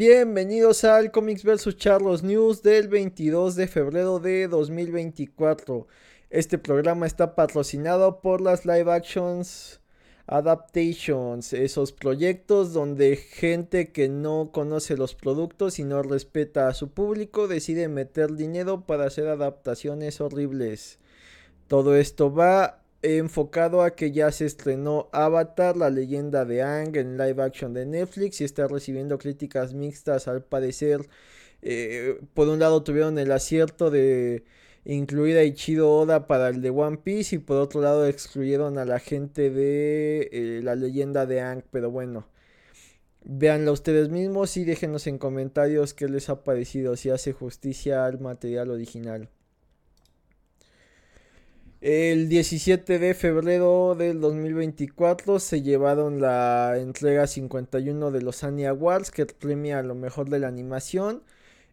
Bienvenidos al Comics vs Charlos News del 22 de febrero de 2024. Este programa está patrocinado por las live actions adaptations, esos proyectos donde gente que no conoce los productos y no respeta a su público decide meter dinero para hacer adaptaciones horribles. Todo esto va enfocado a que ya se estrenó Avatar, la leyenda de Ang en live action de Netflix y está recibiendo críticas mixtas al parecer. Eh, por un lado tuvieron el acierto de incluir a Ichido Oda para el de One Piece y por otro lado excluyeron a la gente de eh, la leyenda de Ang, pero bueno. Véanlo ustedes mismos y déjenos en comentarios qué les ha parecido, si hace justicia al material original. El 17 de febrero del 2024 se llevaron la entrega 51 de los Annie Awards que premia a lo mejor de la animación.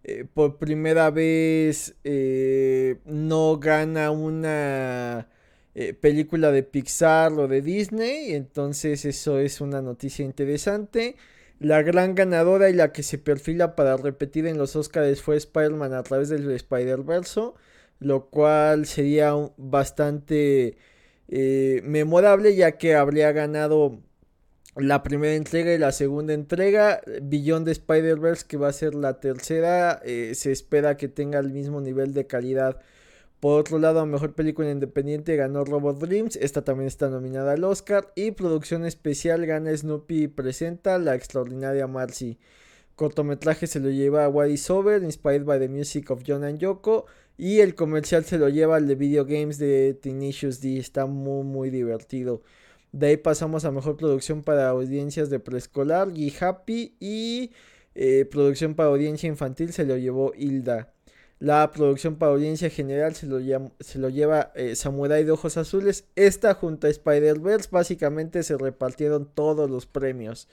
Eh, por primera vez eh, no gana una eh, película de Pixar o de Disney, entonces eso es una noticia interesante. La gran ganadora y la que se perfila para repetir en los Oscars fue Spider-Man a través del Spider-Verse lo cual sería bastante eh, memorable ya que habría ganado la primera entrega y la segunda entrega. Beyond de Spider-Verse, que va a ser la tercera, eh, se espera que tenga el mismo nivel de calidad. Por otro lado, Mejor Película Independiente ganó Robot Dreams, esta también está nominada al Oscar. Y Producción Especial gana Snoopy Presenta La Extraordinaria Marcy. Cortometraje se lo lleva What is Over, Inspired by the Music of John and Yoko. Y el comercial se lo lleva al de Video Games de Tenacious D. Está muy, muy divertido. De ahí pasamos a mejor producción para audiencias de preescolar, y Happy. Y eh, producción para audiencia infantil se lo llevó Hilda. La producción para audiencia general se lo, se lo lleva eh, Samurai de Ojos Azules. Esta junto a Spider-Verse básicamente se repartieron todos los premios.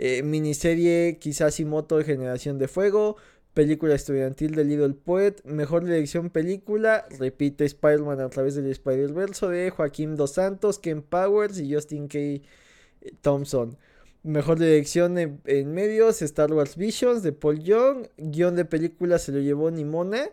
Eh, miniserie Kisashimoto de Generación de Fuego película estudiantil de Little Poet, mejor dirección película, repite Spider-Man a través del Spider-Verse de Joaquín Dos Santos, Ken Powers y Justin K. Thompson. Mejor dirección en, medios, Star Wars Visions de Paul Young, guion de película se lo llevó Nimona.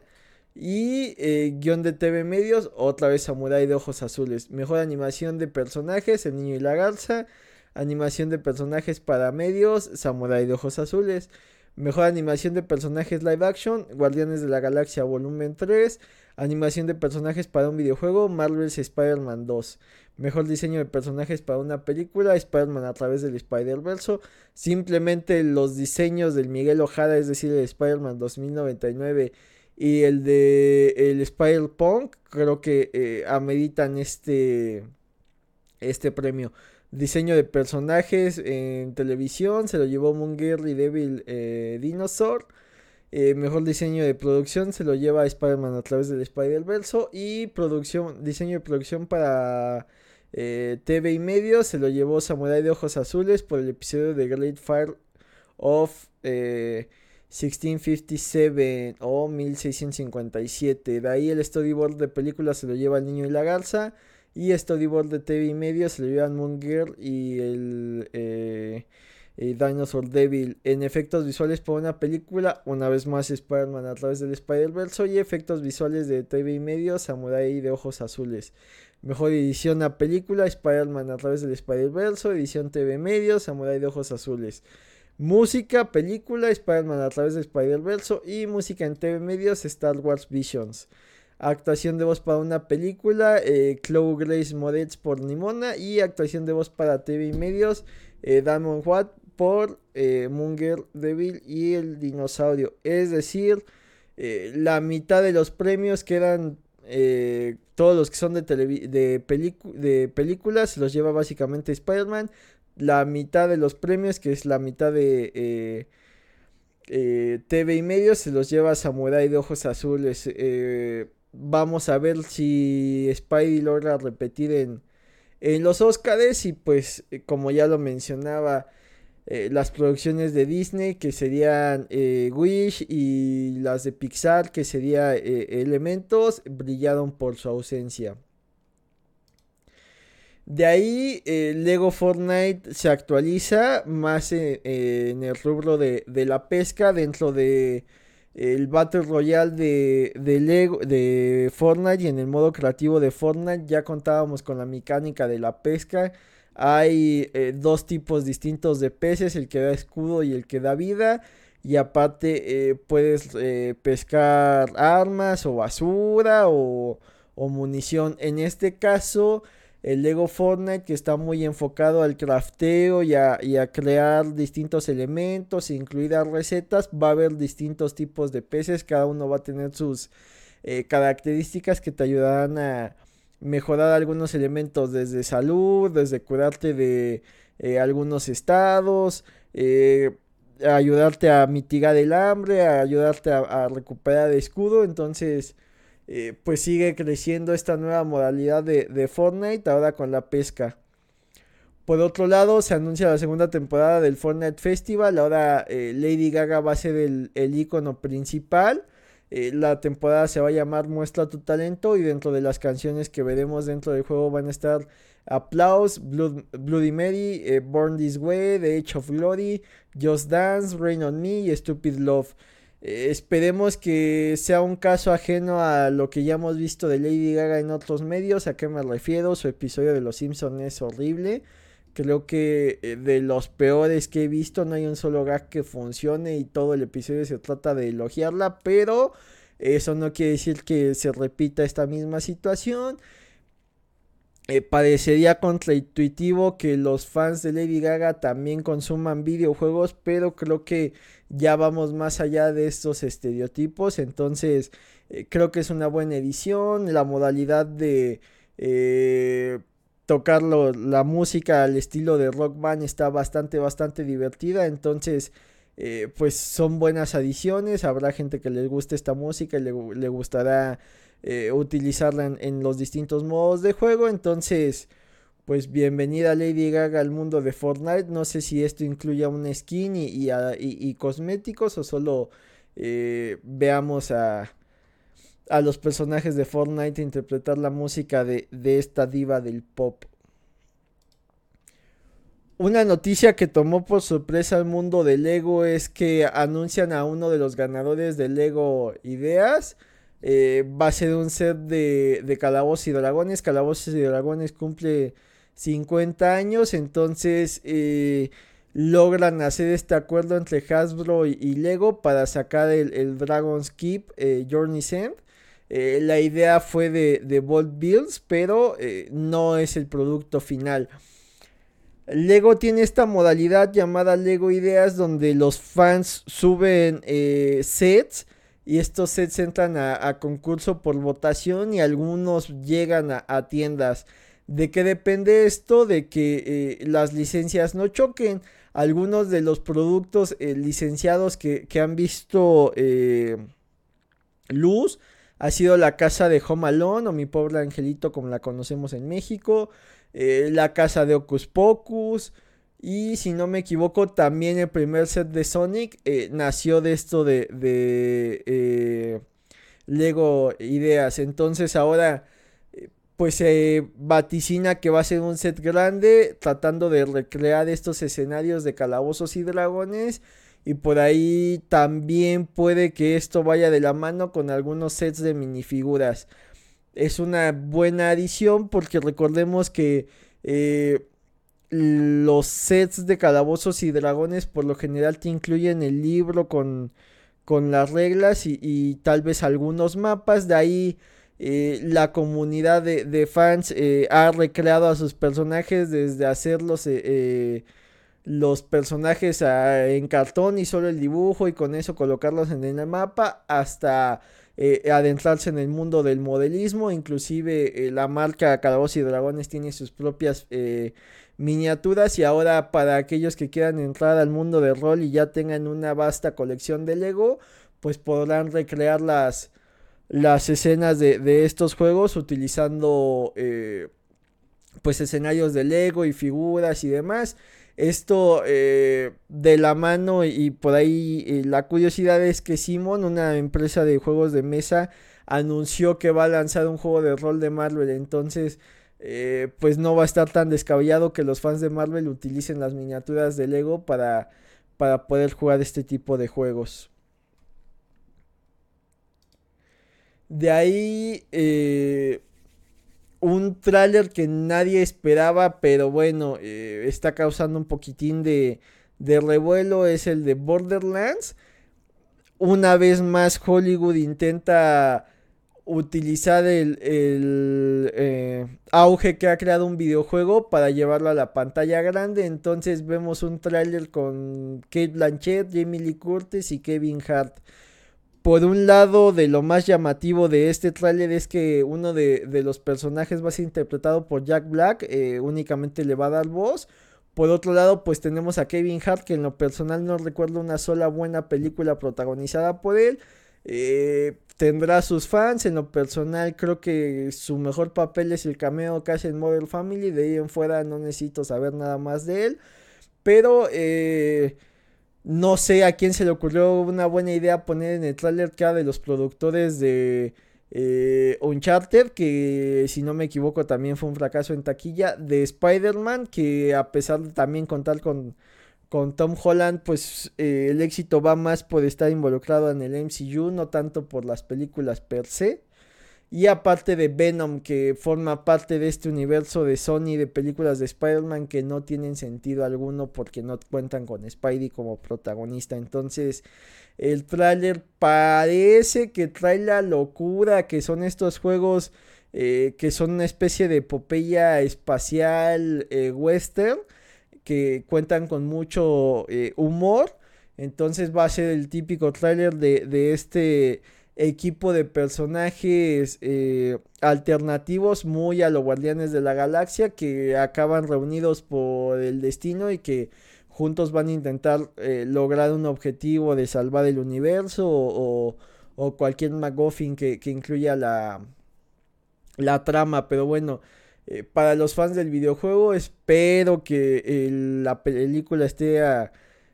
Y eh, guion de TV Medios, otra vez Samurai de Ojos Azules. Mejor animación de personajes, El Niño y la Garza. Animación de personajes para medios, Samurai de Ojos Azules. Mejor animación de personajes live action, Guardianes de la Galaxia Volumen 3. Animación de personajes para un videojuego, Marvel's Spider-Man 2. Mejor diseño de personajes para una película, Spider-Man a través del Spider-Verse. Simplemente los diseños del Miguel Ojada, es decir, el Spider-Man 2099 y el de el Spider-Punk, creo que eh, ameritan este, este premio. Diseño de personajes en televisión se lo llevó Moon y Devil eh, Dinosaur. Eh, mejor diseño de producción se lo lleva Spider-Man a través del Spider-Verse. Y producción, diseño de producción para eh, TV y medios se lo llevó Samurai de Ojos Azules por el episodio de Great Fire of 1657 o 1657. De ahí el storyboard de película se lo lleva El Niño y la Garza. Y storyboard de TV y medio se le llevan Moon y el eh, Dinosaur Devil. En efectos visuales para una película, una vez más Spider-Man a través del Spider-Verse. Y efectos visuales de TV y medio, Samurai de ojos azules. Mejor edición a película, Spider-Man a través del Spider-Verse. Edición TV medio, Samurai de ojos azules. Música, película, Spider-Man a través del Spider-Verse. Y música en TV medios, Star Wars Visions. Actuación de voz para una película, eh, Chloe Grace Moretz por Nimona. Y actuación de voz para TV y medios, eh, Damon Watt por eh, Munger Devil y el dinosaurio. Es decir, eh, la mitad de los premios quedan. todos los que son de, de, de películas los lleva básicamente Spider-Man. La mitad de los premios, que es la mitad de TV y medios, se los lleva Samurai de Ojos Azules. Vamos a ver si Spidey logra repetir en, en los Oscars y pues eh, como ya lo mencionaba eh, las producciones de Disney que serían eh, Wish y las de Pixar que serían Elementos brillaron por su ausencia. De ahí Lego Fortnite se actualiza más en el rubro de, de, la pesca dentro de el Battle Royale de, de, Lego, de Fortnite y en el modo creativo de Fortnite ya contábamos con la mecánica de la pesca. Hay eh, dos tipos distintos de peces, el que da escudo y el que da vida. Y aparte eh, puedes eh, pescar armas o basura o, o munición. En este caso el Lego Fortnite que está muy enfocado al crafteo y a, crear distintos elementos, incluidas recetas. Va a haber distintos tipos de peces, cada uno va a tener sus eh, características que te ayudarán a mejorar algunos elementos desde salud, desde curarte de eh, algunos estados. Eh, ayudarte a mitigar el hambre, a ayudarte a, a recuperar escudo. Entonces, eh, pues sigue creciendo esta nueva modalidad de, Fortnite ahora con la pesca. Por otro lado, se anuncia la segunda temporada del Fortnite Festival. Ahora eh, Lady Gaga va a ser el, icono principal. Eh, la temporada se va a llamar Muestra tu talento y dentro de las canciones que veremos dentro del juego van a estar Applause, Bloody Mary, Born This Way, The Age of Glory, Just Dance, Rain on Me y Stupid Love. Eh, esperemos que sea un caso ajeno a lo que ya hemos visto de Lady Gaga en otros medios. ¿A qué me refiero? Su episodio de Los Simpsons es horrible. Creo que eh, de los peores que he visto no hay un solo gag que funcione y todo el episodio se trata de elogiarla, pero eso no quiere decir que se repita esta misma situación. Eh, parecería contraintuitivo que los fans de Lady Gaga también consuman videojuegos, pero creo que ya vamos más allá de estos estereotipos, entonces eh, creo que es una buena edición, la modalidad de eh, tocar la música al estilo de rock band está bastante, bastante divertida, entonces... pues son buenas adiciones, habrá gente que les guste esta música y le, gustará eh, utilizarla en, los distintos modos de juego. Entonces, pues bienvenida Lady Gaga al mundo de Fortnite. No sé si esto incluya una skin y, cosméticos o solo eh, veamos a, a los personajes de Fortnite interpretar la música de, de esta diva del pop. Una noticia que tomó por sorpresa al mundo de Lego es que anuncian a uno de los ganadores de Lego Ideas. Eh, va a ser un set de, de Calabozos y Dragones. Calabozos y Dragones cumple 50 años, entonces eh, logran hacer este acuerdo entre Hasbro y, Lego para sacar el, Dragon's Keep eh, Journey's End. la idea fue de, de Bolt Builds, pero no es el producto final. Lego tiene esta modalidad llamada Lego Ideas donde los fans suben sets y estos sets entran a, concurso por votación y algunos llegan a, tiendas. ¿De qué depende esto? De que eh, las licencias no choquen. Algunos de los productos eh, licenciados que, han visto eh, luz ha sido la casa de Home Alone o mi pobre angelito como la conocemos en México. la casa de Ocus Pocus. Y si no me equivoco, también el primer set de Sonic nació de esto de, eh, Lego Ideas. Entonces ahora pues se vaticina que va a ser un set grande tratando de recrear estos escenarios de calabozos y dragones. Y por ahí también puede que esto vaya de la mano con algunos sets de minifiguras. Es una buena adición porque recordemos que los sets de calabozos y dragones por lo general te incluyen el libro con, con las reglas y, tal vez algunos mapas. De ahí eh, la comunidad de, fans eh, ha recreado a sus personajes desde hacerlos eh, los personajes ah, en cartón y solo el dibujo y con eso colocarlos en el mapa hasta adentrarse en el mundo del modelismo. Inclusive la marca Calabozos y Dragones tiene sus propias miniaturas y ahora para aquellos que quieran entrar al mundo de rol y ya tengan una vasta colección de Lego, pues podrán recrear las, las escenas de, estos juegos utilizando eh, pues escenarios de Lego y figuras y demás. Esto eh, de la mano y, por ahí eh, la curiosidad es que Simon, una empresa de juegos de mesa, anunció que va a lanzar un juego de rol de Marvel. Entonces eh, pues no va a estar tan descabellado que los fans de Marvel utilicen las miniaturas de Lego para, para poder jugar este tipo de juegos. De ahí eh, un tráiler que nadie esperaba, pero bueno, eh, está causando un poquitín de, revuelo, es el de Borderlands. Una vez más Hollywood intenta utilizar el, eh, auge que ha creado un videojuego para llevarlo a la pantalla grande. Entonces vemos un tráiler con Kate Blanchett, Jamie Lee Curtis y Kevin Hart. Por un lado, de lo más llamativo de este tráiler es que uno de, los personajes va a ser interpretado por Jack Black, eh, únicamente le va a dar voz. Por otro lado, pues tenemos a Kevin Hart, que en lo personal no recuerdo una sola buena película protagonizada por él. Eh, tendrá sus fans. En lo personal, creo que su mejor papel es el cameo que hace en Model Family. De ahí en fuera no necesito saber nada más de él. Pero eh, no sé a quién se le ocurrió una buena idea poner en el trailer que era de los productores de eh, Uncharted, que si no me equivoco también fue un fracaso en taquilla, de Spider-Man, que a pesar de también contar con, con Tom Holland, pues eh, el éxito va más por estar involucrado en el MCU, no tanto por las películas per se. Y aparte de Venom, que forma parte de este universo de Sony de películas de Spider-Man que no tienen sentido alguno porque no cuentan con Spidey como protagonista. Entonces, el tráiler parece que trae la locura que son estos juegos eh, que son una especie de epopeya espacial eh, western que cuentan con mucho eh, humor. Entonces va a ser el típico tráiler de, de este equipo de personajes eh, alternativos muy a los guardianes de la galaxia que acaban reunidos por el destino y que juntos van a intentar eh, lograr un objetivo de salvar el universo o, cualquier McGuffin que, incluya la, la trama. Pero bueno eh, para los fans del videojuego espero que la película esté a,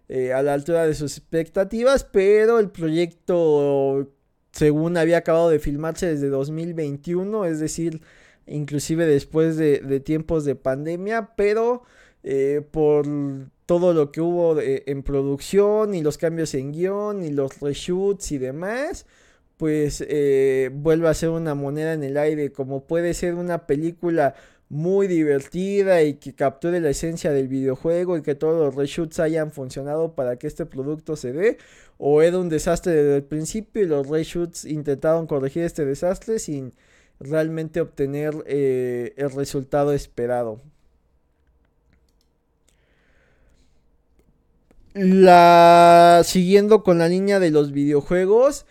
a la altura de sus expectativas pero el proyecto según había acabado de filmarse desde 2021, es decir, inclusive después de, tiempos de pandemia, pero eh, por todo lo que hubo en producción y los cambios en guion y los reshoots y demás, pues eh, vuelve a ser una moneda en el aire, como puede ser una película muy divertida y que capture la esencia del videojuego y que todos los reshoots hayan funcionado para que este producto se dé o era un desastre desde el principio y los reshoots intentaron corregir este desastre sin realmente obtener eh, el resultado esperado. Siguiendo con la línea de los videojuegos,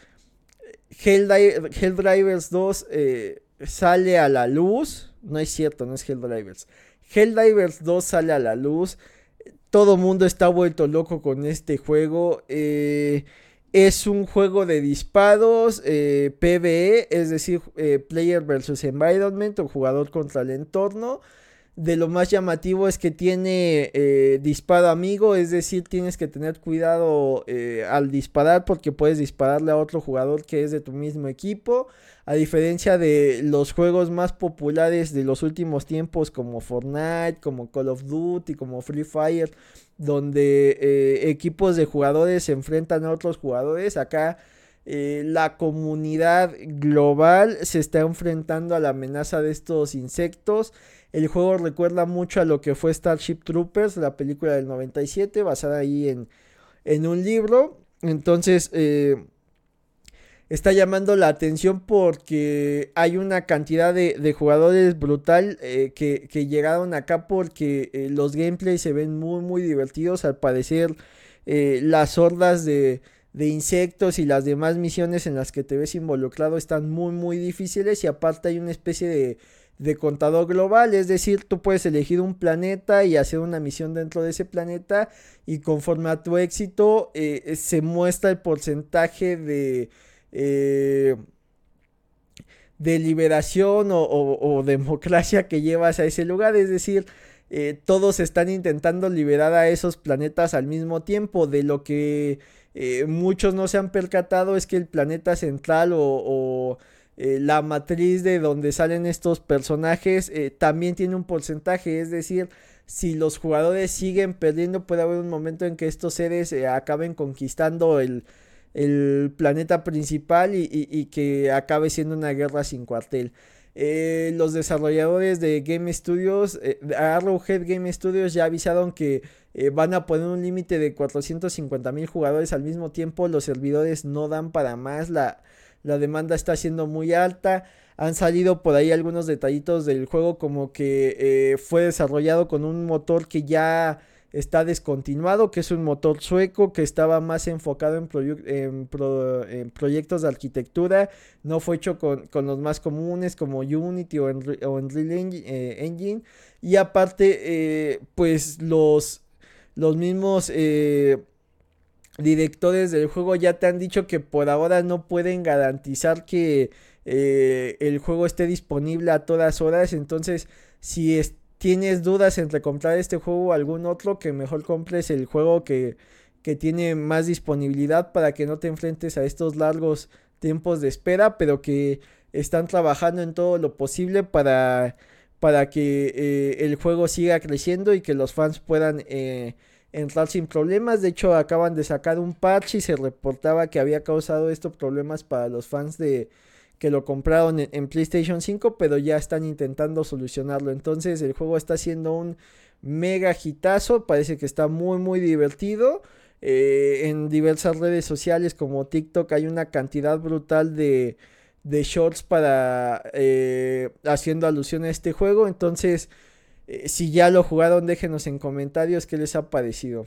Helldivers 2 eh, sale a la luz. No es cierto, no es Helldivers. Helldivers 2 sale a la luz. Todo mundo está vuelto loco con este juego. Eh, es un juego de disparos eh, PvE, es decir, eh, player versus environment o jugador contra el entorno de lo más llamativo es que tiene eh, disparo amigo, es decir, tienes que tener cuidado eh, al disparar porque puedes dispararle a otro jugador que es de tu mismo equipo. A diferencia de los juegos más populares de los últimos tiempos como Fortnite, como Call of Duty, como Free Fire, donde eh, equipos de jugadores se enfrentan a otros jugadores, acá la comunidad global se está enfrentando a la amenaza de estos insectos. El juego recuerda mucho a lo que fue Starship Troopers, la película del 97, basada ahí en, en un libro. Entonces, eh, está llamando la atención porque hay una cantidad de, jugadores brutal eh, que, llegaron acá porque eh, los gameplays se ven muy, muy divertidos. Al parecer, las hordas de, de insectos y las demás misiones en las que te ves involucrado están muy, muy difíciles. Y aparte, hay una especie de de contador global, es decir, tú puedes elegir un planeta y hacer una misión dentro de ese planeta y conforme a tu éxito eh, se muestra el porcentaje de, eh, de liberación o, democracia que llevas a ese lugar, es decir, eh, todos están intentando liberar a esos planetas al mismo tiempo, de lo que muchos no se han percatado es que el planeta central o eh, la matriz de donde salen estos personajes eh, también tiene un porcentaje, es decir, si los jugadores siguen perdiendo puede haber un momento en que estos seres eh, acaben conquistando el, planeta principal y, que acabe siendo una guerra sin cuartel. los desarrolladores de Game Studios, Arrowhead Game Studios ya avisaron que van a poner un límite de 450 mil jugadores al mismo tiempo. Los servidores no dan para más. La, la demanda está siendo muy alta. Han salido por ahí algunos detallitos del juego como que eh, fue desarrollado con un motor que ya está descontinuado, que es un motor sueco que estaba más enfocado en, proyectos de arquitectura, no fue hecho con, los más comunes como Unity o, Unreal eh, Engine, y aparte eh, pues los, los mismos directores del juego ya te han dicho que por ahora no pueden garantizar que eh, el juego esté disponible a todas horas. Entonces, si tienes dudas entre comprar este juego o algún otro, que mejor compres el juego que, que tiene más disponibilidad para que no te enfrentes a estos largos tiempos de espera, pero que están trabajando en todo lo posible para, para que eh, el juego siga creciendo y que los fans puedan eh, entrar sin problemas. De hecho, acaban de sacar un parche y se reportaba que había causado estos problemas para los fans de que lo compraron en, PlayStation 5, pero ya están intentando solucionarlo. Entonces, el juego está siendo un mega hitazo. Parece que está muy, muy divertido. Eh, en diversas redes sociales como TikTok hay una cantidad brutal de, de shorts para eh, haciendo alusión a este juego. Entonces, eh, si ya lo jugaron, déjenos en comentarios qué les ha parecido.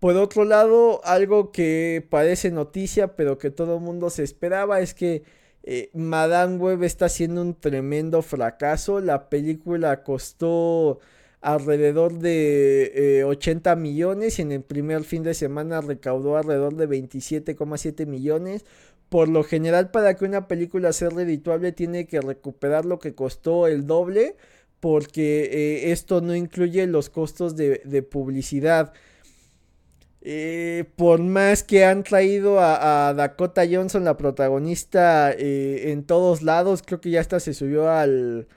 Por otro lado, algo que parece noticia, pero que todo el mundo se esperaba, es que eh, Madame Web está siendo un tremendo fracaso. La película costó alrededor de 80 eh, millones y en el primer fin de semana recaudó alrededor de 27,7 millones. Por lo general, para que una película sea redituable, tiene que recuperar lo que costó el doble, porque eh, esto no incluye los costos de, publicidad. Eh, por más que han traído a, Dakota Johnson, la protagonista, eh, en todos lados, creo que ya hasta se subió al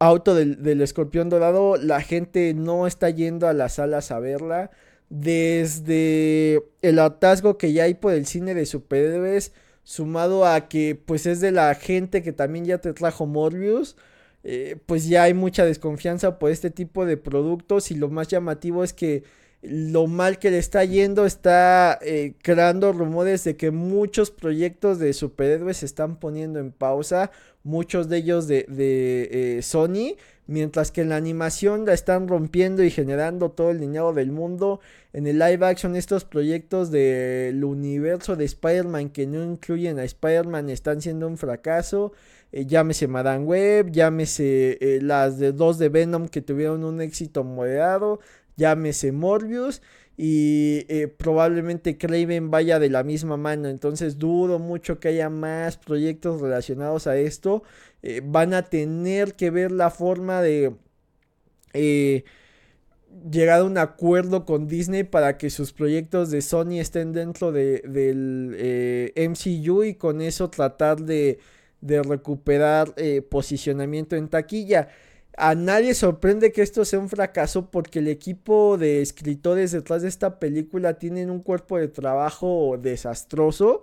auto del, del escorpión dorado, la gente no está yendo a las salas a verla desde el atasgo que ya hay por el cine de superhéroes, sumado a que pues es de la gente que también ya te trajo Morbius, eh, pues ya hay mucha desconfianza por este tipo de productos y lo más llamativo es que lo mal que le está yendo está eh, creando rumores de que muchos proyectos de superhéroes se están poniendo en pausa, muchos de ellos de, de eh, Sony, mientras que en la animación la están rompiendo y generando todo el dinero del mundo. En el live action estos proyectos del universo de Spider-Man que no incluyen a Spider-Man están siendo un fracaso. Eh, llámese Madame Web, llámese las de dos de Venom que tuvieron un éxito moderado, llámese Morbius y eh, probablemente Craven vaya de la misma mano. Entonces dudo mucho que haya más proyectos relacionados a esto. Eh, van a tener que ver la forma de eh, llegar a un acuerdo con Disney para que sus proyectos de Sony estén dentro de, del MCU y con eso tratar de, de recuperar posicionamiento en taquilla. A nadie sorprende que esto sea un fracaso porque el equipo de escritores detrás de esta película tienen un cuerpo de trabajo desastroso.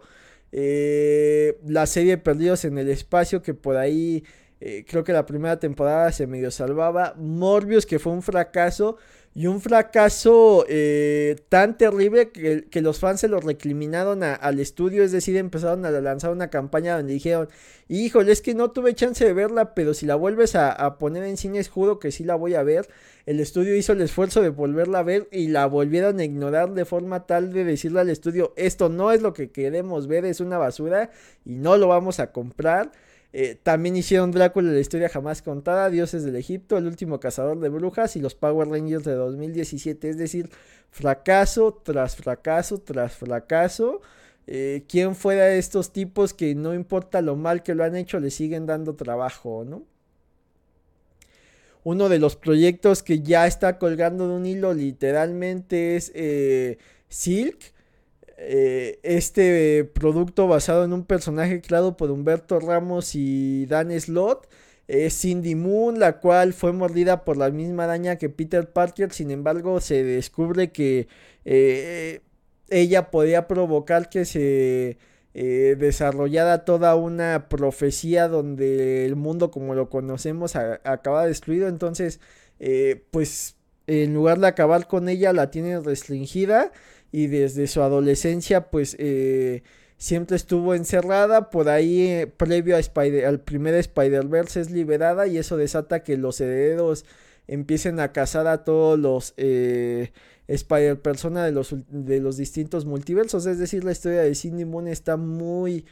Eh, la serie Perdidos en el Espacio que por ahí eh, creo que la primera temporada se medio salvaba. Morbius que fue un fracaso. Y un fracaso eh, tan terrible que, los fans se lo recriminaron al estudio, es decir, empezaron a lanzar una campaña donde dijeron, híjole, es que no tuve chance de verla, pero si la vuelves a, poner en cines, juro que sí la voy a ver. El estudio hizo el esfuerzo de volverla a ver y la volvieron a ignorar de forma tal de decirle al estudio, esto no es lo que queremos ver, es una basura y no lo vamos a comprar. Eh, también hicieron Drácula, la historia jamás contada, Dioses del Egipto, El último cazador de brujas y los Power Rangers de 2017. Es decir, fracaso tras fracaso tras fracaso. Eh, ¿Quién fuera de estos tipos que no importa lo mal que lo han hecho, le siguen dando trabajo, ¿no? Uno de los proyectos que ya está colgando de un hilo literalmente es eh, Silk eh, este producto basado en un personaje creado por Humberto Ramos y Dan Slott es Cindy Moon, la cual fue mordida por la misma araña que Peter Parker, sin embargo se descubre que eh, ella podía provocar que se eh, desarrollara toda una profecía donde el mundo como lo conocemos acaba destruido, entonces pues en lugar de acabar con ella la tiene restringida y desde su adolescencia pues eh, siempre estuvo encerrada, por ahí eh, previo a Spider al primer Spider-Verse es liberada y eso desata que los herederos empiecen a cazar a todos los eh, Spider-Persona de los, de los distintos multiversos, es decir, la historia de Cindy Moon está muy...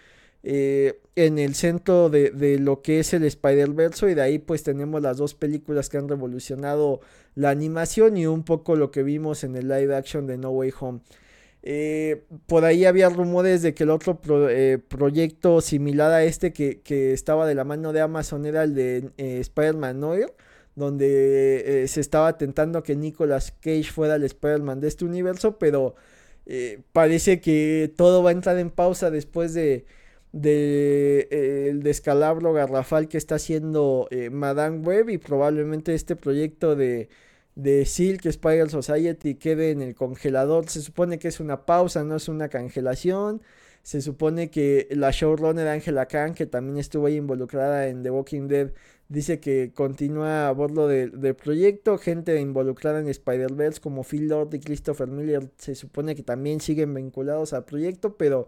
en el centro de, de, lo que es el Spider-Verse y de ahí pues tenemos las dos películas que han revolucionado la animación y un poco lo que vimos en el live action de No Way Home. Eh, por ahí había rumores de que el otro eh, proyecto similar a este que, estaba de la mano de Amazon era el de eh, Spider-Man Noir, donde se estaba tentando que Nicolas Cage fuera el Spider-Man de este universo, pero parece que todo va a entrar en pausa después de, de descalabro garrafal que está haciendo Madame Web y probablemente este proyecto de de Silk Spider Society quede en el congelador. Se supone que es una pausa, no es una congelación. Se supone que la showrunner Angela Khan, que también estuvo ahí involucrada en The Walking Dead, dice que continúa a bordo del proyecto. Gente involucrada en Spider-Verse como Phil Lord y Christopher Miller se supone que también siguen vinculados al proyecto, pero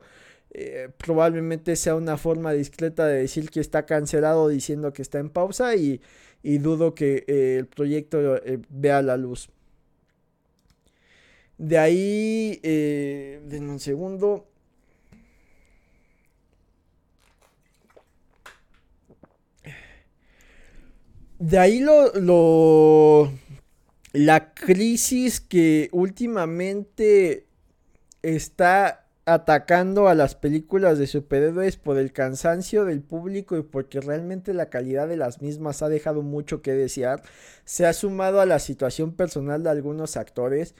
eh, probablemente sea una forma discreta de decir que está cancelado diciendo que está en pausa y y dudo que eh, el proyecto eh, vea la luz. De ahí, denme un segundo. De ahí lo, lo, la crisis que últimamente está atacando a las películas de superhéroes por el cansancio del público y porque realmente la calidad de las mismas ha dejado mucho que desear, se ha sumado a la situación personal de algunos actores.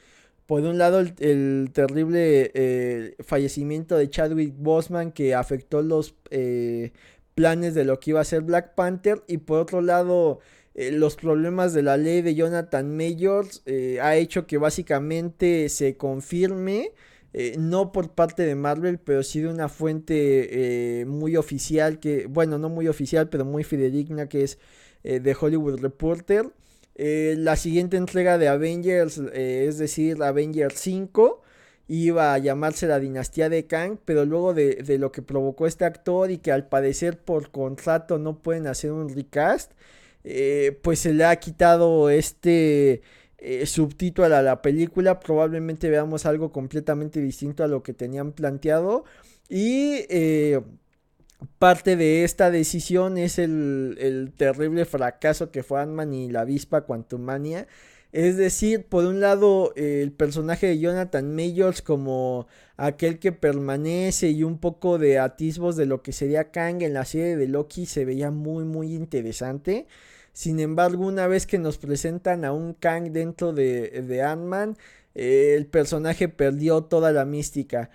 Por un lado, el, terrible eh, fallecimiento de Chadwick Boseman que afectó los eh, planes de lo que iba a ser Black Panther. Y por otro lado, eh, los problemas de la ley de Jonathan Majors ha hecho que básicamente se confirme eh, no por parte de Marvel, pero sí de una fuente eh, muy oficial, que, bueno, no muy oficial, pero muy fidedigna, que es eh, de Hollywood Reporter. la siguiente entrega de Avengers, es decir, Avengers 5, iba a llamarse la dinastía de Kang, pero luego de, de, lo que provocó este actor y que al parecer por contrato no pueden hacer un recast, pues se le ha quitado este eh, subtítulo a la película, probablemente veamos algo completamente distinto a lo que tenían planteado. Y eh, parte de esta decisión es el, terrible fracaso que fue Ant-Man y la avispa Quantumania. Es decir, por un lado, el personaje de Jonathan Majors como aquel que permanece y un poco de atisbos de lo que sería Kang en la serie de Loki se veía muy muy interesante. Sin embargo, una vez que nos presentan a un Kang dentro de, de Ant-Man, eh, el personaje perdió toda la mística.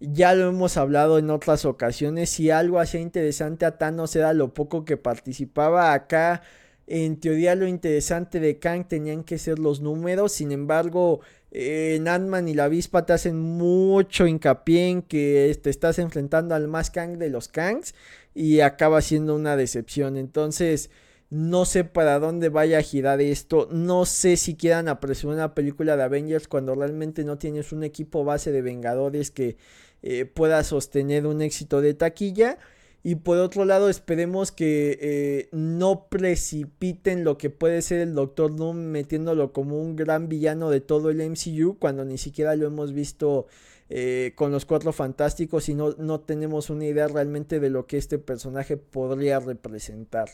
Ya lo hemos hablado en otras ocasiones. Si algo hacía interesante a Thanos era lo poco que participaba acá. En teoría lo interesante de Kang tenían que ser los números. Sin embargo, en Ant-Man y la avispa te hacen mucho hincapié en que te estás enfrentando al más Kang de los Kangs. Y acaba siendo una decepción. Entonces... No sé para dónde vaya a girar esto. No sé si quieran apresurar una película de Avengers cuando realmente no tienes un equipo base de Vengadores que eh, pueda sostener un éxito de taquilla. Y por otro lado, esperemos que eh, no precipiten lo que puede ser el Doctor Doom metiéndolo como un gran villano de todo el MCU cuando ni siquiera lo hemos visto eh, con los cuatro fantásticos y no, no tenemos una idea realmente de lo que este personaje podría representar.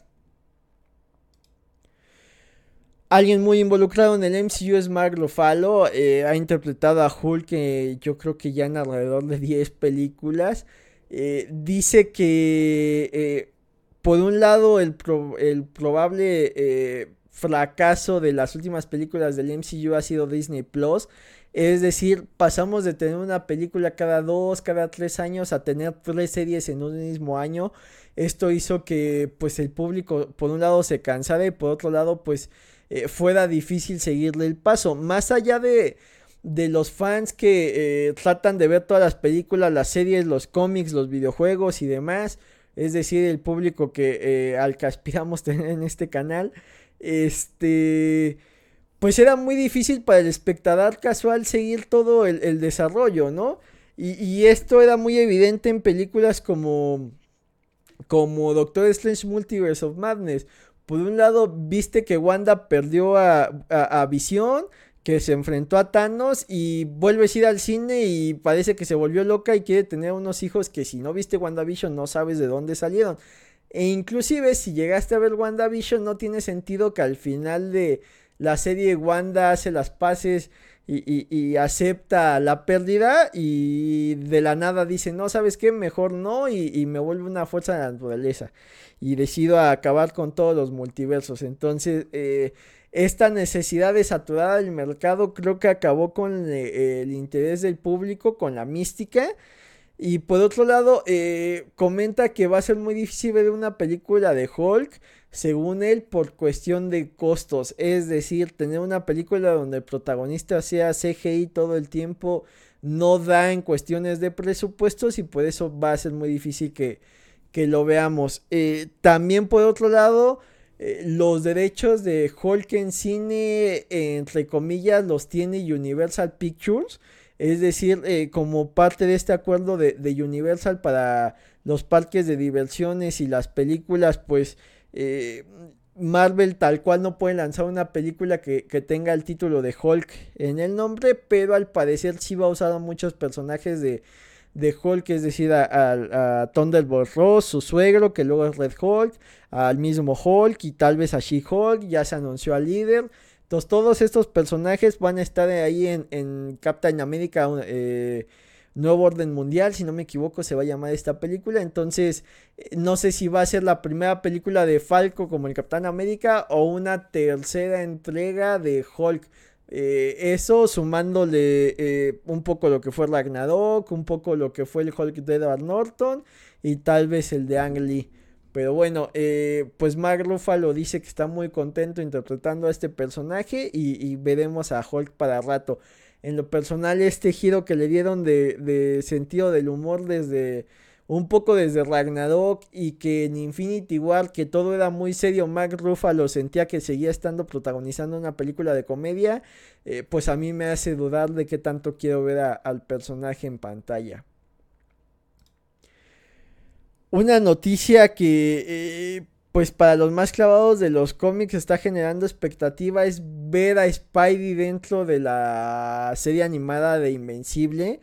Alguien muy involucrado en el MCU es Mark Ruffalo. Eh, ha interpretado a Hulk yo creo que ya en alrededor de 10 películas. Eh, dice que eh, por un lado el, el probable fracaso de las últimas películas del MCU ha sido Disney Plus. Es decir, pasamos de tener una película cada dos, cada tres años a tener tres series en un mismo año. Esto hizo que pues el público por un lado se cansara y por otro lado pues eh, fuera difícil seguirle el paso. Más allá de, de los fans que eh, tratan de ver todas las películas, las series, los cómics, los videojuegos y demás. Es decir, el público que eh, al que aspiramos tener en este canal. Este pues era muy difícil para el espectador casual seguir todo el, desarrollo, ¿no? Y, esto era muy evidente en películas como, como Doctor Strange Multiverse of Madness. Por un lado, viste que Wanda perdió a, a, Visión, que se enfrentó a Thanos y vuelves a ir al cine y parece que se volvió loca y quiere tener unos hijos que si no viste WandaVision no sabes de dónde salieron. E inclusive si llegaste a ver WandaVision no tiene sentido que al final de, la serie Wanda hace las paces y, acepta la pérdida y de la nada dice, no, ¿sabes qué? Mejor no y, me vuelve una fuerza de la naturaleza y decido acabar con todos los multiversos. Entonces, eh, esta necesidad de saturar el mercado creo que acabó con eh, el interés del público, con la mística. Y por otro lado, eh, comenta que va a ser muy difícil ver una película de Hulk según él, por cuestión de costos. Es decir, tener una película donde el protagonista sea CGI todo el tiempo no da en cuestiones de presupuestos y por eso va a ser muy difícil que, que lo veamos. Eh, también por otro lado, eh, los derechos de Hulk en cine, entre comillas, los tiene Universal Pictures. Es decir, eh, como parte de este acuerdo de, de Universal para los parques de diversiones y las películas, pues eh, Marvel tal cual no puede lanzar una película que, tenga el título de Hulk en el nombre, pero al parecer sí va a usar a muchos personajes de, de Hulk, es decir, a, a, Thunderbolt Ross, su suegro, que luego es Red Hulk, al mismo Hulk y tal vez a She-Hulk, ya se anunció al líder. Entonces todos estos personajes van a estar ahí en, en Captain America. Eh, Nuevo Orden Mundial, si no me equivoco, se va a llamar esta película. Entonces, eh, no sé si va a ser la primera película de Falco como el Capitán América o una tercera entrega de Hulk. Eh, eso sumándole eh, un poco lo que fue Ragnarok, un poco lo que fue el Hulk de Edward Norton y tal vez el de Ang Lee. Pero bueno, pues Mark Ruffalo dice que está muy contento interpretando a este personaje y, y veremos a Hulk para rato en lo personal este giro que le dieron de, sentido del humor desde un poco desde Ragnarok y que en Infinity War que todo era muy serio, Mark Ruffalo sentía que seguía estando protagonizando una película de comedia, eh, pues a mí me hace dudar de qué tanto quiero ver al personaje en pantalla. Una noticia que eh, pues para los más clavados de los cómics está generando expectativa es ver a Spidey dentro de la serie animada de Invencible.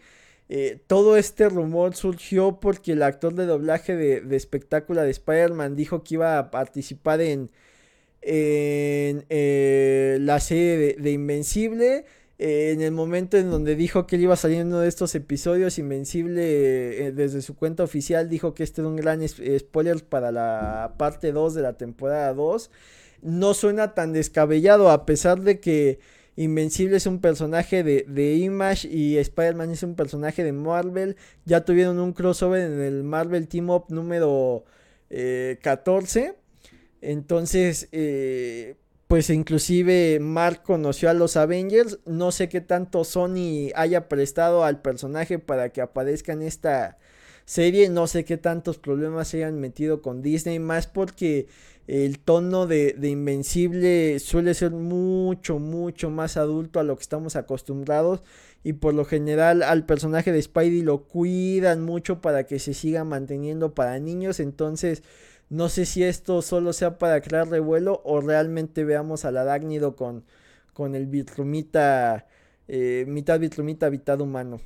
Eh, todo este rumor surgió porque el actor de doblaje de, espectáculo de Spider-Man dijo que iba a participar en, en eh, la serie de Invencible. Eh, en el momento en donde dijo que él iba a salir en uno de estos episodios, Invencible eh, desde su cuenta oficial dijo que este era un gran spoiler para la parte 2 de la temporada 2. No suena tan descabellado a pesar de que Invencible es un personaje de, Image y Spider-Man es un personaje de Marvel. Ya tuvieron un crossover en el Marvel Team Up número 14. Eh, Entonces, pues inclusive Mark conoció a los Avengers. No sé qué tanto Sony haya prestado al personaje para que aparezca en esta serie. No sé qué tantos problemas se hayan metido con Disney. Más porque el tono de, Invencible suele ser mucho, mucho más adulto a lo que estamos acostumbrados. Y por lo general al personaje de Spidey lo cuidan mucho para que se siga manteniendo para niños. Entonces no sé si esto solo sea para crear revuelo o realmente veamos al arácnido con, con el vitrumita, eh, mitad vitrumita, mitad humano.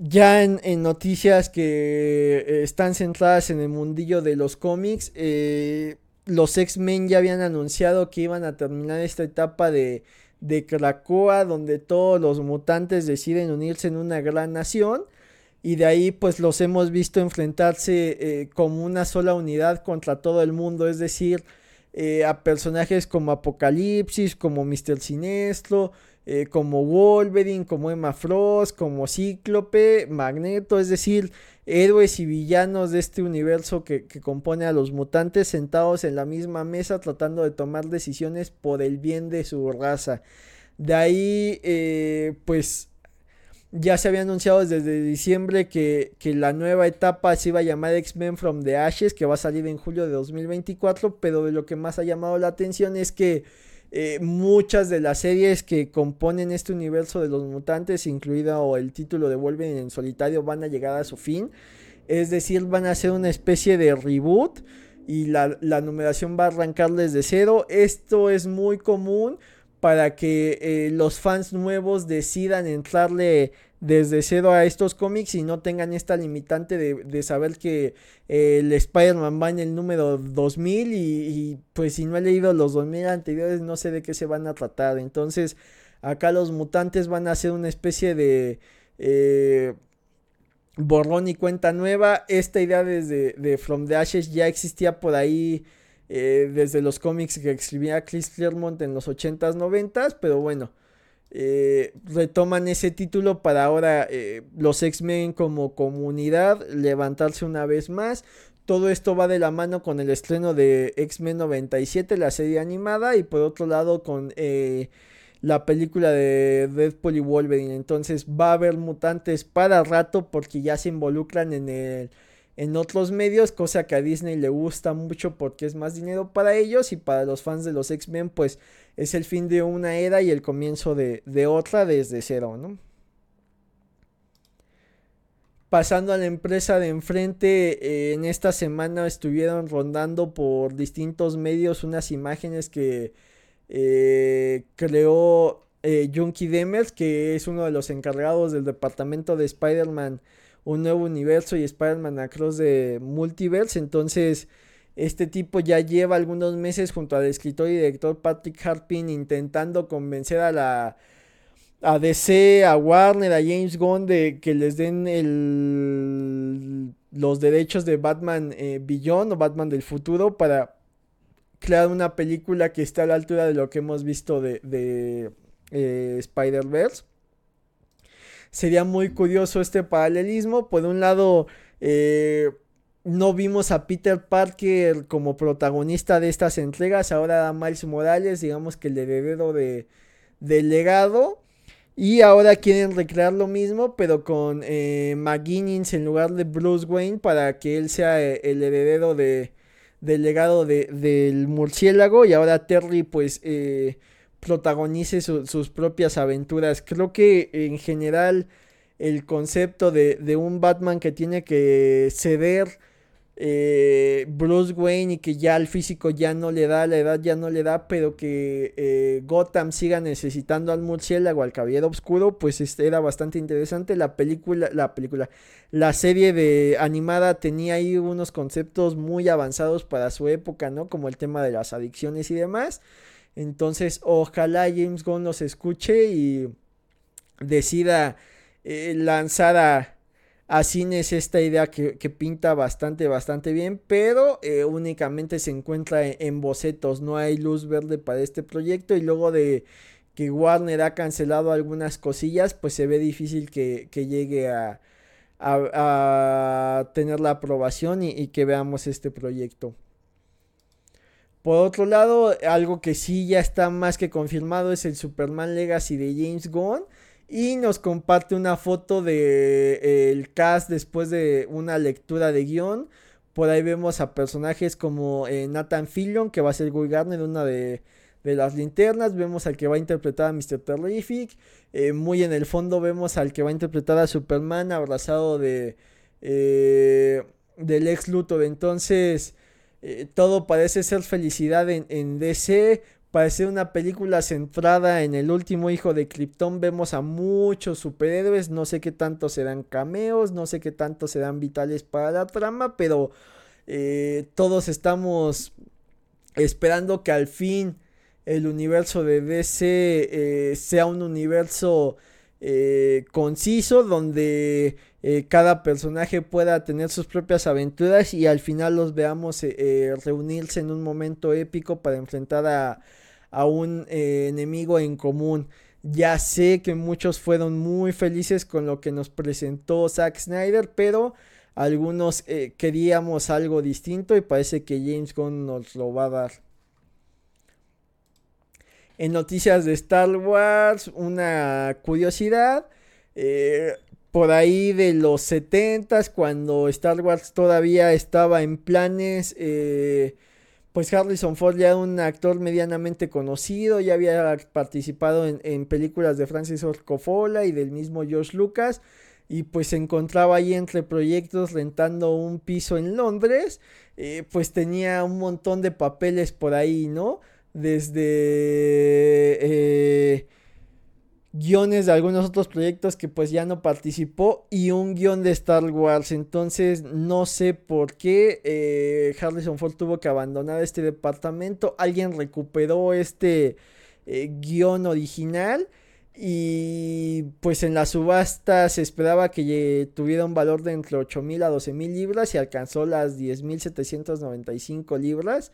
Ya en, noticias que eh, están centradas en el mundillo de los cómics, eh, los X-Men ya habían anunciado que iban a terminar esta etapa de, de Krakoa, donde todos los mutantes deciden unirse en una gran nación y de ahí pues los hemos visto enfrentarse eh, como una sola unidad contra todo el mundo, es decir, eh, a personajes como Apocalipsis, como Mr. Sinestro, eh, como Wolverine, como Emma Frost, como Cíclope, Magneto, es decir, héroes y villanos de este universo que, compone a los mutantes sentados en la misma mesa tratando de tomar decisiones por el bien de su raza. De ahí, eh, pues ya se había anunciado desde diciembre que, la nueva etapa se iba a llamar X-Men from the Ashes, que va a salir en julio de 2024, pero de lo que más ha llamado la atención es que eh, muchas de las series que componen este universo de los mutantes, incluido el título de Wolverine en solitario, van a llegar a su fin. Es decir, van a ser una especie de reboot y la, la numeración va a arrancar desde cero. Esto es muy común para que eh, los fans nuevos decidan entrarle desde cero a estos cómics y no tengan esta limitante de, saber que eh, el Spider-Man va en el número 2000 y, pues si no he leído los 2000 anteriores no sé de qué se van a tratar. Entonces acá los mutantes van a ser una especie de eh, borrón y cuenta nueva. Esta idea desde de From the Ashes ya existía por ahí eh, desde los cómics que escribía Chris Claremont en los 80s, 90s, pero bueno, eh, retoman ese título para ahora eh, los X-Men como comunidad levantarse una vez más. Todo esto va de la mano con el estreno de X-Men 97, la serie animada, y por otro lado con la película de Deadpool y Wolverine. Entonces va a haber mutantes para rato porque ya se involucran en el en otros medios, cosa que a Disney le gusta mucho porque es más dinero para ellos y para los fans de los X-Men pues es el fin de una era y el comienzo de, otra desde cero, ¿no? Pasando a la empresa de enfrente, eh, en esta semana estuvieron rondando por distintos medios unas imágenes que eh, creó eh, Junkie Demers, que es uno de los encargados del departamento de Spider-Man un nuevo universo y Spider-Man Across de Multiverse. Entonces, este tipo ya lleva algunos meses junto al escritor y director Patrick Harpin intentando convencer a la a DC, a Warner, a James Gunn de que les den el, los derechos de Batman eh, Beyond o Batman del futuro para crear una película que está a la altura de lo que hemos visto de, de eh, Spider-Verse sería muy curioso este paralelismo. Por un lado, eh, no vimos a Peter Parker como protagonista de estas entregas, ahora a Miles Morales, digamos que el heredero de, del legado. Y ahora quieren recrear lo mismo, pero con eh, McGuinness en lugar de Bruce Wayne para que él sea eh, el heredero de, del legado de, del murciélago. Y ahora Terry, pues, eh, protagonice sus propias aventuras. Creo que en general el concepto de, un Batman que tiene que ceder eh, Bruce Wayne y que ya el físico ya no le da, la edad ya no le da, pero que eh, Gotham siga necesitando al murciélago, al caballero oscuro, pues este era bastante interesante. La película, la película, la serie de animada tenía ahí unos conceptos muy avanzados para su época, ¿no? Como el tema de las adicciones y demás. Entonces, ojalá James Gunn nos escuche y decida eh, lanzar a, cines esta idea que, pinta bastante, bastante bien, pero eh, únicamente se encuentra en, bocetos, no hay luz verde para este proyecto y luego de que Warner ha cancelado algunas cosillas, pues se ve difícil que, llegue a, a, tener la aprobación y que veamos este proyecto. Por otro lado, algo que sí ya está más que confirmado es el Superman Legacy de James Gunn. Y nos comparte una foto de eh, el cast después de una lectura de guion. Por ahí vemos a personajes como eh, Nathan Fillion, que va a ser Guy Garner, una de, las linternas. Vemos al que va a interpretar a Mr. Terrific. Eh, muy en el fondo vemos al que va a interpretar a Superman abrazado de del ex Luthor. Entonces, eh, todo parece ser felicidad en, DC. Parece una película centrada en el último hijo de Krypton. Vemos a muchos superhéroes. No sé qué tanto serán cameos. No sé qué tanto serán vitales para la trama. Pero eh, todos estamos esperando que al fin el universo de DC eh, sea un universo eh, conciso donde eh, cada personaje pueda tener sus propias aventuras y al final los veamos eh, reunirse en un momento épico para enfrentar a, a un enemigo en común. Ya sé que muchos fueron muy felices con lo que nos presentó Zack Snyder, pero algunos queríamos algo distinto y parece que James Gunn nos lo va a dar. En noticias de Star Wars, una curiosidad. Eh, por ahí de los 70 cuando Star Wars todavía estaba en planes, eh, pues Harrison Ford ya era un actor medianamente conocido, ya había participado en, películas de Francis Ford y del mismo George Lucas, y pues se encontraba ahí entre proyectos rentando un piso en Londres, eh, pues tenía un montón de papeles por ahí, ¿no? Desde eh, guiones de algunos otros proyectos que pues ya no participó y un guion de Star Wars. Entonces no sé por qué eh, Harrison Ford tuvo que abandonar este departamento. Alguien recuperó este eh, guion original. Y pues en la subasta se esperaba que tuviera un valor de entre 8 mil a 12 mil libras y alcanzó las 10 mil 795 libras.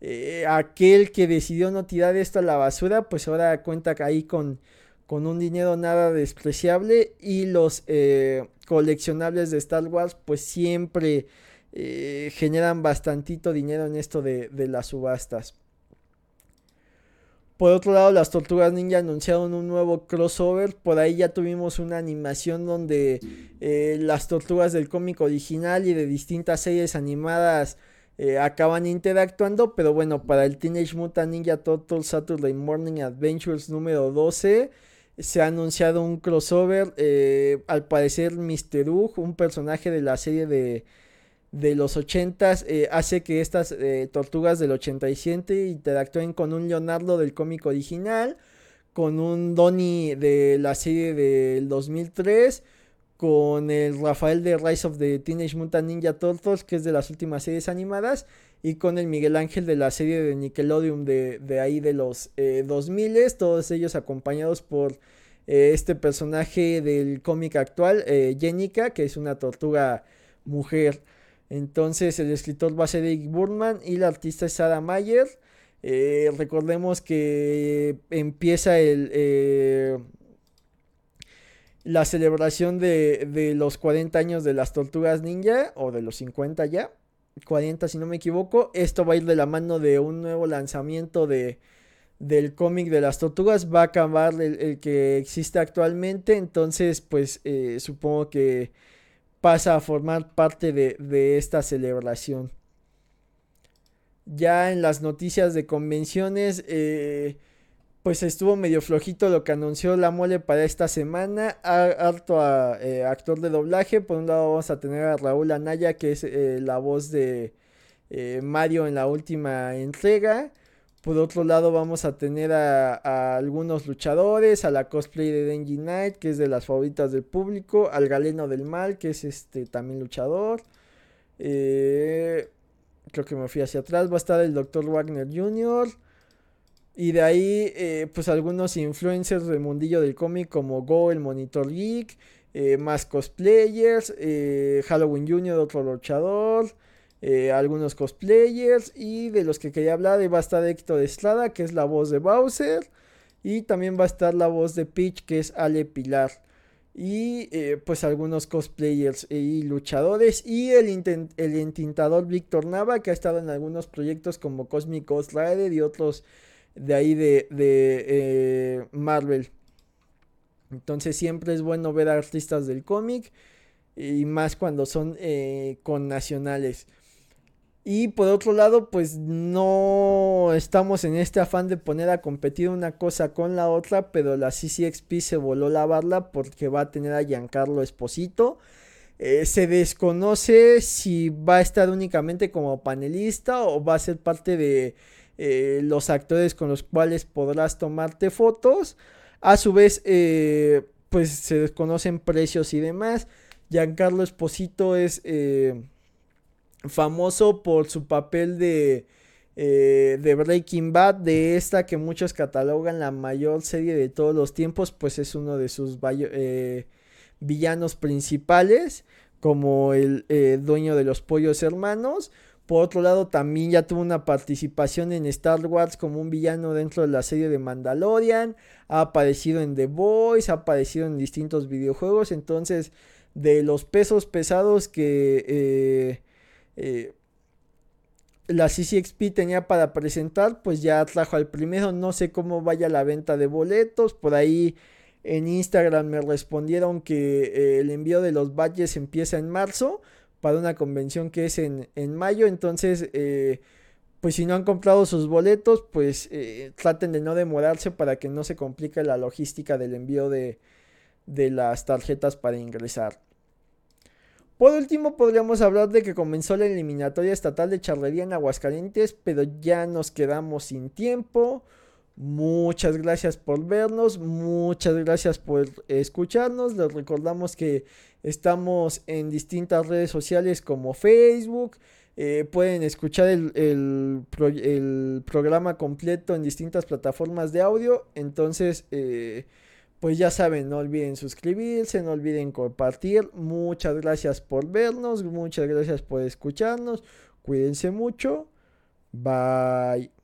Eh, aquel que decidió no tirar esto a la basura, pues ahora cuenta ahí con, con un dinero nada despreciable y los eh, coleccionables de Star Wars pues siempre eh, generan bastantito dinero en esto de, de, las subastas. Por otro lado, las Tortugas Ninja anunciaron un nuevo crossover. Por ahí ya tuvimos una animación donde las tortugas del cómic original y de distintas series animadas eh, acaban interactuando, pero bueno, para el Teenage Mutant Ninja Turtles Saturday Morning Adventures número 12 se ha anunciado un crossover, eh, al parecer Mr. Ugg, un personaje de la serie de, de los 80s, eh, hace que estas tortugas del 87 interactúen con un Leonardo del cómic original, con un Donnie de la serie del 2003, con el Rafael de Rise of the Teenage Mutant Ninja Turtles, que es de las últimas series animadas, y con el Miguel Ángel de la serie de Nickelodeon de, de ahí de los eh, 2000, todos ellos acompañados por eh, este personaje del cómic actual, eh, Jenica, que es una tortuga mujer. Entonces el escritor va a ser Eric Burman y la artista es Sarah Mayer. Eh, recordemos que empieza el la celebración de, los 40 años de las tortugas ninja, o de los 50 ya, 40 si no me equivoco. Esto va a ir de la mano de un nuevo lanzamiento de, del cómic de las tortugas. Va a acabar el, que existe actualmente, entonces pues eh, supongo que pasa a formar parte de, de esta celebración. Ya en las noticias de convenciones, eh, pues estuvo medio flojito lo que anunció la mole para esta semana. Harto eh, actor de doblaje. Por un lado vamos a tener a Raúl Anaya, que es eh, la voz de eh, Mario en la última entrega. Por otro lado vamos a tener a, algunos luchadores, a la cosplay de Denji Knight, que es de las favoritas del público, al Galeno del Mal, que es este también luchador. creo que me fui hacia atrás. Va a estar el Dr. Wagner Jr. Y de ahí, eh, pues algunos influencers del mundillo del cómic como Go, el Monitor Geek, eh, más cosplayers, eh, Halloween Junior, otro luchador, algunos cosplayers. Y de los que quería hablar, va a estar Héctor Estrada, que es la voz de Bowser. Y también va a estar la voz de Peach, que es Ale Pilar. Y pues algunos cosplayers y luchadores. Y el, el entintador Víctor Nava, que ha estado en algunos proyectos como Cosmic Ghost Rider y otros de ahí de, eh, Marvel. Entonces siempre es bueno ver artistas del cómic y más cuando son eh, con nacionales. Y por otro lado, pues no estamos en este afán de poner a competir una cosa con la otra, pero la CCXP se voló la barla porque va a tener a Giancarlo Esposito. Eh, se desconoce si va a estar únicamente como panelista o va a ser parte de eh, los actores con los cuales podrás tomarte fotos. A su vez, eh, pues se desconocen precios y demás. Giancarlo Esposito es eh, famoso por su papel de de Breaking Bad, de esta que muchos catalogan la mayor serie de todos los tiempos, pues es uno de sus villanos principales, como el dueño de los pollos hermanos. Por otro lado, también ya tuvo una participación en Star Wars como un villano dentro de la serie de Mandalorian. Ha aparecido en The Voice, ha aparecido en distintos videojuegos. Entonces, de los pesos pesados que la CCXP tenía para presentar, pues ya trajo al primero. No sé cómo vaya la venta de boletos. Por ahí en Instagram me respondieron que eh, el envío de los badges empieza en marzo para una convención que es en, mayo. Entonces, eh, pues si no han comprado sus boletos, pues eh, traten de no demorarse para que no se complique la logística del envío de, de las tarjetas para ingresar. Por último, podríamos hablar de que comenzó la eliminatoria estatal de charrería en Aguascalientes, pero ya nos quedamos sin tiempo. Muchas gracias por vernos, muchas gracias por escucharnos. Les recordamos que estamos en distintas redes sociales como Facebook. Eh, pueden escuchar el, el, programa completo en distintas plataformas de audio. Entonces, eh, pues ya saben, no olviden suscribirse, no olviden compartir. Muchas gracias por vernos, muchas gracias por escucharnos. Cuídense mucho. Bye.